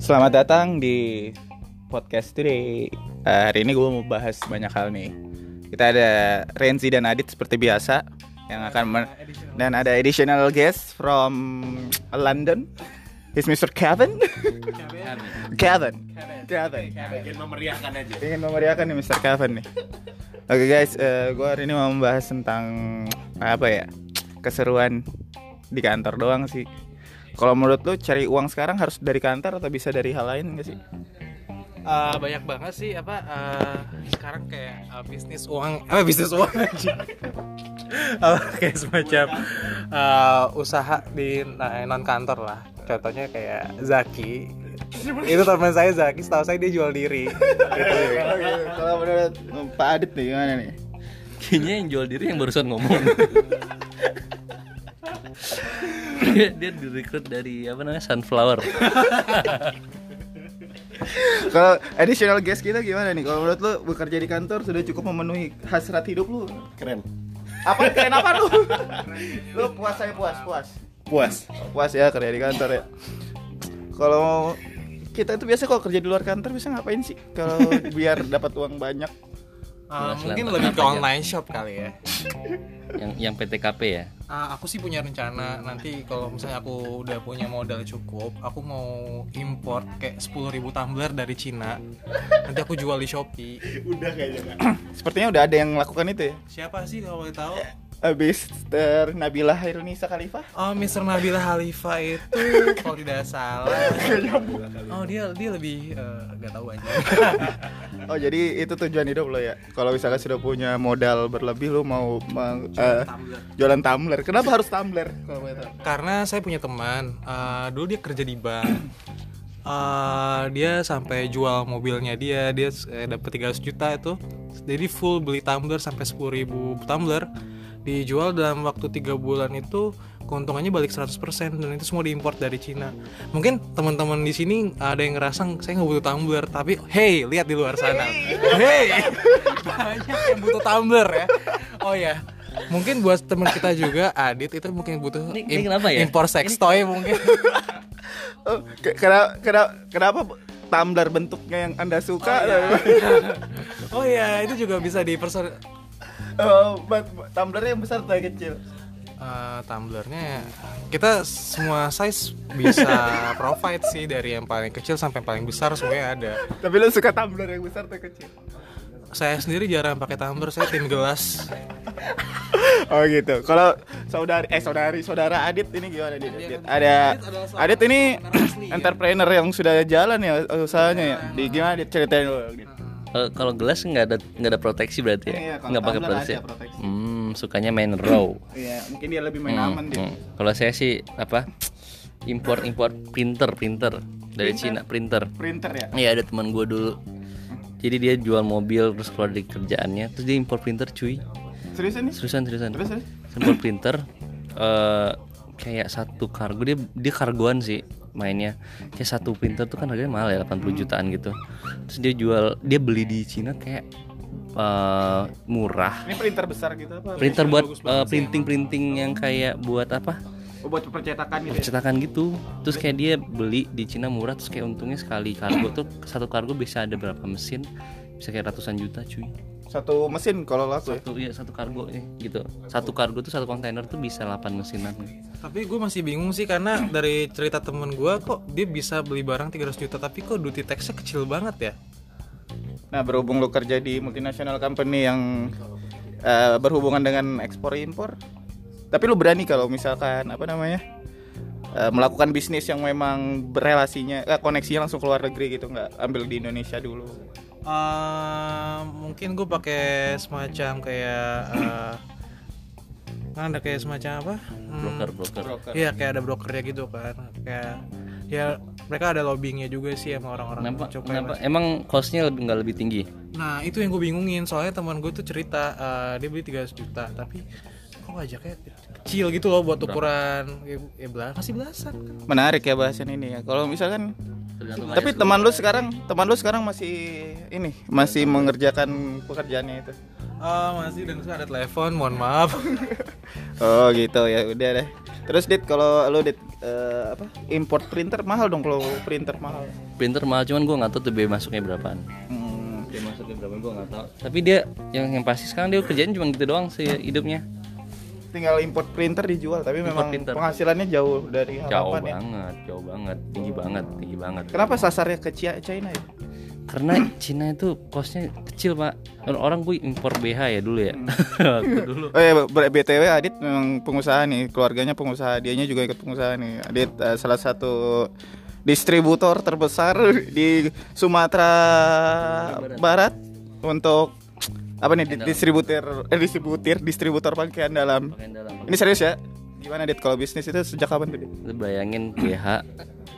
Selamat datang di podcast today. Eh, hari ini gue mau bahas banyak hal nih. Kita ada Renzi dan Adit seperti biasa yang akan men- dan ada additional guest from London. Is Mr. Kevin? Kevin. Kevin. Ingin memeriahkan aja. Ingin memeriahkan nih Mr. Kevin nih. Oke guys, gue hari ini mau membahas tentang apa ya keseruan di kantor doang sih. Kalau menurut lu cari uang sekarang harus dari kantor atau bisa dari hal lain gak sih? Eh, banyak banget sih apa eh, sekarang kayak eh, bisnis uang apa bisnis uang aja apa kayak semacam eh, usaha di non kantor lah contohnya kayak Zaki itu teman saya Zaki setahu saya dia jual diri gitu Kalau menurut Pak Adit nih gimana nih? Kayaknya yang jual diri yang barusan ngomong. dia, dia direkrut dari apa namanya sunflower. Kalau additional guest kita gimana nih? Kalau menurut lu bekerja di kantor sudah cukup memenuhi hasrat hidup lu? Keren. Apa keren apa lu? lu puas saya puas, puas. Puas. Puas ya kerja di kantor ya. Kalau kita itu biasa kalau kerja di luar kantor bisa ngapain sih? Kalau biar dapat uang banyak. Jelas mungkin lebih ke aja. online shop kali ya yang yang PTKP ya. Ah, aku sih punya rencana nanti kalau misalnya aku udah punya modal cukup, aku mau import kayak 10.000 tumbler dari Cina. Nanti aku jual di Shopee. Udah kayaknya. Sepertinya udah ada yang melakukan itu ya. Siapa sih kalau boleh tahu? Abis ter Nabila Hairunisa Khalifah. Oh, Mr. Nabila Khalifa itu kalau tidak salah. Oh, dia dia lebih eh, nggak tahu aja. Oh jadi itu tujuan hidup lo ya. Kalau misalnya sudah punya modal berlebih lo mau meng- eh, Tumbler. jualan tumbler. Kenapa harus tumbler? Karena saya punya teman, eh, dulu dia kerja di bank. Eh, dia sampai jual mobilnya dia, dia eh, dapat 300 juta itu. Jadi full beli tumbler sampai 10.000 tumbler. Dijual dalam waktu tiga bulan itu keuntungannya balik 100% dan itu semua diimpor dari Cina. Mungkin teman-teman di sini ada yang ngerasa saya nggak butuh tumbler, tapi hey lihat di luar sana, hey banyak yang butuh tumbler ya. Oh ya, mungkin buat teman kita juga Adit itu mungkin butuh Ini- ya? impor sex toy mungkin. Oh, ke- kenapa, kenapa, kenapa tumbler bentuknya yang anda suka? oh ya, itu juga bisa diperson Oh, but- tumblernya yang besar atau yang kecil? Eh, tumblernya kita semua size bisa provide sih dari yang paling kecil sampai yang paling besar semuanya ada. Tapi lo suka tumbler yang besar atau kecil? Saya sendiri jarang pakai tumbler, saya tim gelas. Oh gitu. Kalau saudari eh saudari saudara Adit ini gimana Adit? Adit? Ada Adit adalah salah Adit ini ya. entrepreneur yang sudah jalan ya usahanya ya. Di gimana Adit ceritain dulu Adit. Kalau kalau gelas nggak ada nggak ada proteksi berarti ya? Iya, nggak pakai tumbler proteksi. Hmm, sukanya main raw. Iya, mungkin dia lebih main Hmm, aman dia. hmm. Kalau saya sih apa? Import import printer printer dari Cina printer. Printer ya. Iya ada teman gue dulu. Jadi dia jual mobil terus keluar dari kerjaannya terus dia import printer cuy. Seriusan nih? Seriusan seriusan. Terus terus? Import printer eh kayak satu kargo dia dia kargoan sih mainnya. Kayak satu printer tuh kan harganya mahal ya 80 jutaan gitu. Terus dia jual dia beli di Cina kayak eh, murah. Ini printer besar gitu apa? printer buat printing printing yang kayak buat apa? Oh, buat percetakan gitu. Ya? percetakan gitu. Terus kayak dia beli di Cina murah terus kayak untungnya sekali kargo tuh satu kargo bisa ada berapa mesin? Bisa kayak ratusan juta cuy Satu mesin kalau laku ya. satu iya satu kargo nih gitu satu kargo tuh satu kontainer tuh bisa 8 mesinan Tapi gue masih bingung sih karena dari cerita temen gue kok dia bisa beli barang 300 juta tapi kok duty taxnya kecil banget ya. Nah, berhubung lu kerja di multinational company yang eh, berhubungan dengan ekspor impor. Tapi lu berani kalau misalkan apa namanya? eh, melakukan bisnis yang memang berelasinya eh, koneksinya langsung ke luar negeri gitu nggak ambil di Indonesia dulu. Eh, mungkin gue pakai semacam kayak eh, kan ada kayak semacam apa? Hmm, broker broker Broker. Iya kayak ada brokernya gitu kan. Kayak ya mereka ada lobbyingnya juga sih sama orang-orang kenapa kenapa emang costnya lebih nggak lebih tinggi Nah itu yang gue bingungin soalnya teman gue tuh cerita eh, dia beli 300 juta tapi kok pajaknya kecil gitu loh buat ukuran ya, ya belas masih belasan kan. Menarik ya bahasan ini ya. Kalau misalkan tapi aja teman lu sekarang teman lu sekarang masih ini masih mengerjakan pekerjaannya itu. Oh masih dan saya ada telepon mohon maaf Oh gitu ya udah deh. Terus dit kalau lo dit eh, apa import printer mahal dong kalau printer mahal. printer mahal cuman gue nggak tahu tuh biaya masuknya berapaan Hmm. biaya masuknya berapa gue nggak tahu tapi dia yang yang pasti sekarang dia kerjaan cuma gitu doang sih hidupnya Tinggal import printer dijual tapi Import memang printer. penghasilannya jauh dari jauh harapan ya. banget jauh banget tinggi banget tinggi banget Kenapa sasarnya ke China ya? karena Cina itu costnya kecil pak orang gue impor BH ya dulu ya Hmm. dulu Oh ya, ber- BTW Adit memang pengusaha nih, keluarganya pengusaha, dianya juga ikut pengusaha nih. Adit eh, salah satu distributor terbesar di Sumatera Barat untuk apa nih di- distributor eh distributir distributor pakaian dalam. pakaian dalam Ini serius ya? Gimana Dit kalau bisnis itu sejak kapan tuh? Bayangin BH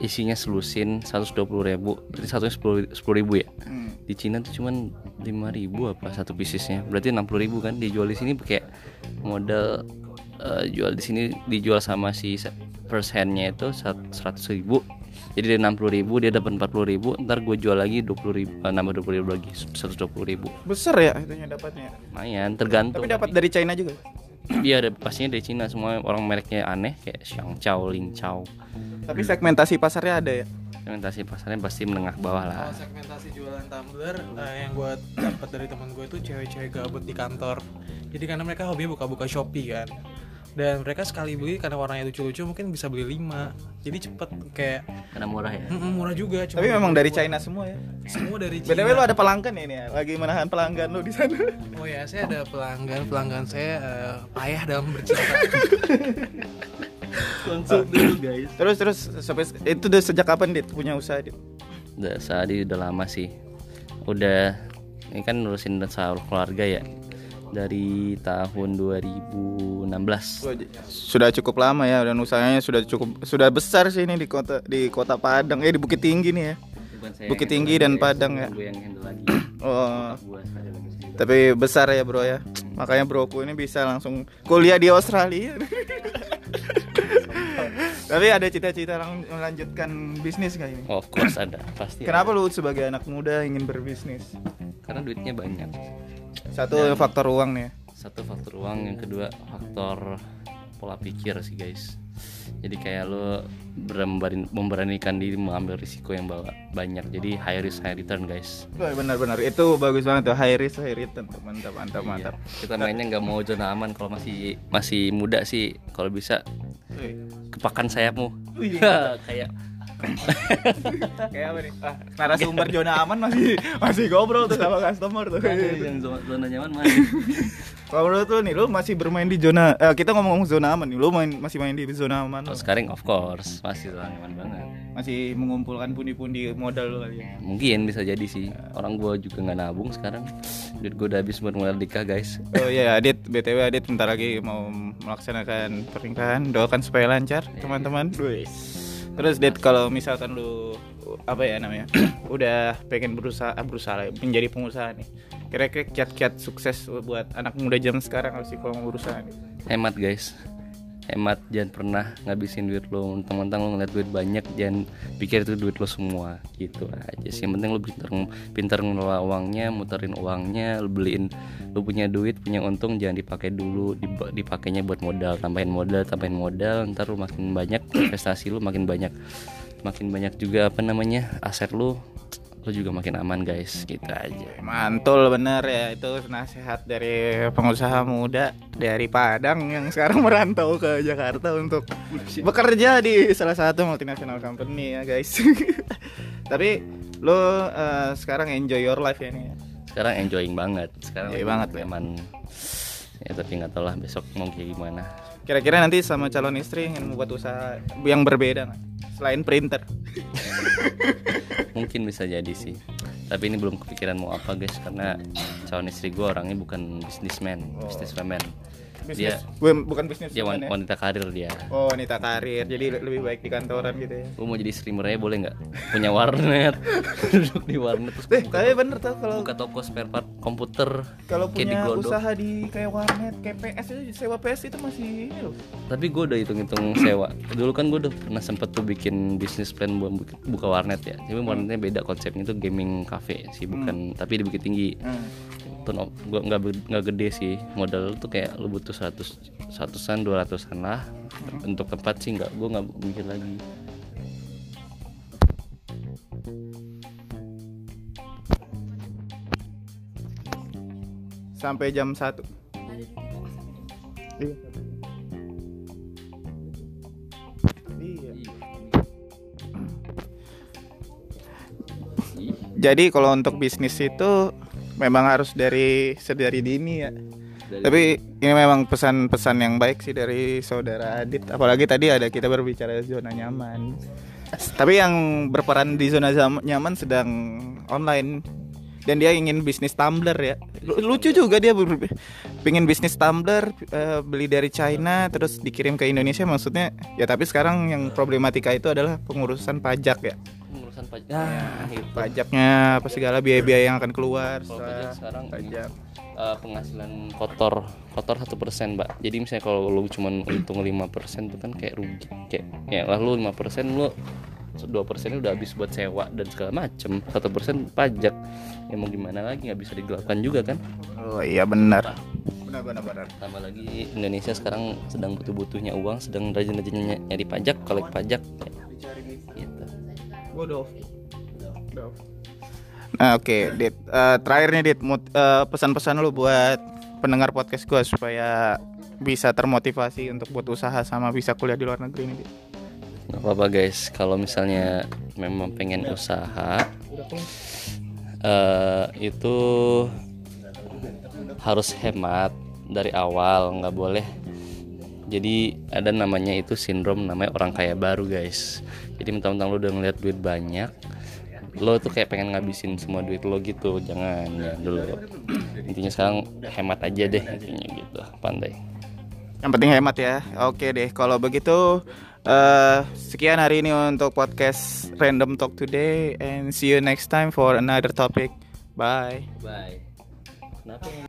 isinya selusin 120 ribu berarti satunya 10 ribu ya Hmm. di Cina tuh cuman 5 ribu apa satu piecesnya berarti 60 ribu kan dijual di sini pakai modal eh, jual di sini dijual sama si first handnya itu 100 ribu jadi dari 60 ribu dia dapat 40 ribu ntar gue jual lagi 20 ribu eh, nambah 20 ribu lagi 120 ribu Besar ya itunya dapatnya. lumayan tergantung Tapi dapat dari China juga. iya ada pastinya dari Cina semua orang mereknya aneh kayak Xiang Chao, Ling Chao Tapi segmentasi pasarnya ada ya. segmentasi pasarnya pasti menengah ke bawah lah Kalau segmentasi jualan tumbler eh, yang gue dapat dari teman gue itu cewek-cewek gabut di kantor. Jadi karena mereka hobinya buka-buka Shopee kan. Dan mereka sekali beli karena warnanya lucu-lucu mungkin bisa beli 5 Jadi cepet kayak karena murah ya mm, murah juga. cuma Tapi memang dari buat- China semua ya. Semua dari Cina. BTW lu ada pelanggan ya ini ya? Lagi menahan pelanggan lu di sana. Oh ya, saya ada pelanggan. Pelanggan saya eh, payah dalam bercinta. konsult dulu guys Terus terus sampai itu udah sejak kapan Dit punya usaha Dit? udah saat udah lama sih udah ini kan nurusin usaha keluarga ya dari tahun 2016 Sudah cukup lama ya dan usahanya sudah cukup sudah besar sih ini di kota di kota Padang eh di Bukit Tinggi nih ya. Bukan saya Bukit Tinggi dan lagi, Padang ya. Oh, tapi besar ya bro ya. Makanya broku ini bisa langsung kuliah di Australia. tapi ada cita-cita lang- melanjutkan bisnis kayak ini. of course ada pasti Kenapa lu sebagai anak muda ingin berbisnis? ada. karena duitnya banyak Satu faktor uang nih. ya. satu faktor uang yang kedua faktor pola pikir sih guys. Jadi kayak lo berani- memberanikan diri mengambil risiko yang bawa banyak. Jadi high risk high return guys. Benar-benar. Itu bagus banget tuh. High risk high return mantap mantap mantap. Iya. kita mainnya nggak mau zona aman. Kalau masih masih muda sih kalau bisa kepakan sayapmu. Kayak Kayak apa nih? Ah, narasumber zona aman masih masih ngobrol tuh sama customer tuh. yang zona, nyaman main Kalau menurut lu nih, lu masih bermain di zona eh, kita ngomong zona aman nih. Lu main masih main di zona aman. lu. sekarang of course masih zona nyaman banget Masih mengumpulkan pundi-pundi modal lu kali ya. mungkin bisa jadi sih orang gua juga nggak nabung sekarang duit gua udah habis buat modal nikah guys Oh iya, Adit, BTW Adit bentar lagi mau melaksanakan pernikahan. Doakan supaya lancar, teman-teman. Wih. Terus Dit kalau misalkan lu apa ya namanya? udah pengen berusaha ah, berusaha lah, menjadi pengusaha nih. Kira-kira kiat-kiat sukses buat anak muda zaman sekarang apa sih kalau mau berusaha nih? hemat guys hemat jangan pernah ngabisin duit lo. Mentang-mentang lo ngeliat duit banyak jangan pikir itu duit lo semua. Gitu aja sih. Yang penting lo pinter pinter ngelola uangnya muterin uangnya lo beliin lo punya duit punya untung jangan dipakai dulu. Dip- dipakainya buat modal. Tambahin modal tambahin modal. Ntar lo makin banyak investasi lo makin banyak. Makin banyak juga apa namanya aset lo lo juga makin aman guys gitu aja Mantul bener ya itu nasihat dari pengusaha muda dari Padang yang sekarang merantau ke Jakarta untuk bekerja di salah satu multinational company ya guys. Tapi lo eh, sekarang enjoy your life ya nih. ya? sekarang enjoying banget sekarang Enjoy banget, ya. memang ya tapi nggak tahu lah besok mau kayak gimana Kira-kira nanti sama calon istri ingin membuat usaha yang berbeda nggak? Selain printer. mungkin bisa jadi sih. Tapi ini belum kepikiran mau apa guys karena calon istri gue orangnya bukan businessman businesswoman Bisnis, dia Bukan- bukan bisnis dia woman wan- ya? wanita karir dia. Oh wanita karir, jadi lebih baik di kantoran gitu ya. gue mau jadi streamer aja boleh nggak? Punya warnet. Duduk di warnet terus Eh, tapi bener tuh kalau buka toko spare part komputer kalau di punya Glodok. usaha di kayak warnet, kayak PS itu sewa PS itu masih ini loh. tapi gue udah hitung-hitung sewa. Dulu kan gue udah pernah sempet tuh bikin bisnis plan buat buka, warnet ya. Tapi warnetnya beda konsepnya itu gaming cafe sih bukan tapi di Bukit Tinggi. Hmm. tuh gua nggak nggak gede sih. Modal tuh kayak lu butuh 100 seratusan dua ratusan lah untuk tempat sih nggak gue nggak mikir lagi sampai jam 1 Iya. Iya. Jadi kalau untuk bisnis itu memang harus dari sedari dini ya. Tapi ini memang pesan-pesan yang baik sih dari saudara Adit. Apalagi tadi ada kita berbicara zona nyaman. Tapi yang berperan di zona nyaman sedang online dan dia ingin bisnis tumbler ya. Lu- Lucu juga dia pengen bisnis tumbler eh, beli dari China terus dikirim ke Indonesia maksudnya ya tapi sekarang yang problematika itu adalah pengurusan pajak ya. urusan pajak ah, itu. Pajaknya apa segala biaya-biaya yang akan keluar kalau pajak sekarang pajak. Eh, penghasilan kotor kotor satu persen mbak. Jadi misalnya kalau lu cuman untung lima persen itu kan kayak rugi kayak ya lalu lima persen lu dua persen udah habis buat sewa dan segala macem. Satu persen pajak. Ya mau gimana lagi? Nggak bisa digelapkan juga kan? Oh iya benar. Benar benar benar. tambah lagi Indonesia sekarang sedang butuh-butuhnya uang sedang rajin-rajinnya ny- nyari pajak kolek pajak gitu. Bodoh. Nah, oke, Dit. Eh, terakhir nih, Dit, eh, pesan-pesan lu buat pendengar podcast gua supaya bisa termotivasi untuk buat usaha sama bisa kuliah di luar negeri nih, Dit. nggak apa-apa guys kalau misalnya memang pengen usaha eh, itu harus hemat dari awal nggak boleh jadi ada namanya itu sindrom namanya orang kaya baru guys jadi mentang-mentang lo udah ngeliat duit banyak lo tuh kayak pengen ngabisin semua duit lo gitu jangan ya dulu intinya sekarang hemat aja deh intinya gitu pandai Yang penting hemat ya. Oke deh, kalau begitu eh sekian hari ini untuk podcast Random Talk today and see you next time for another topic. Bye. bye kenapa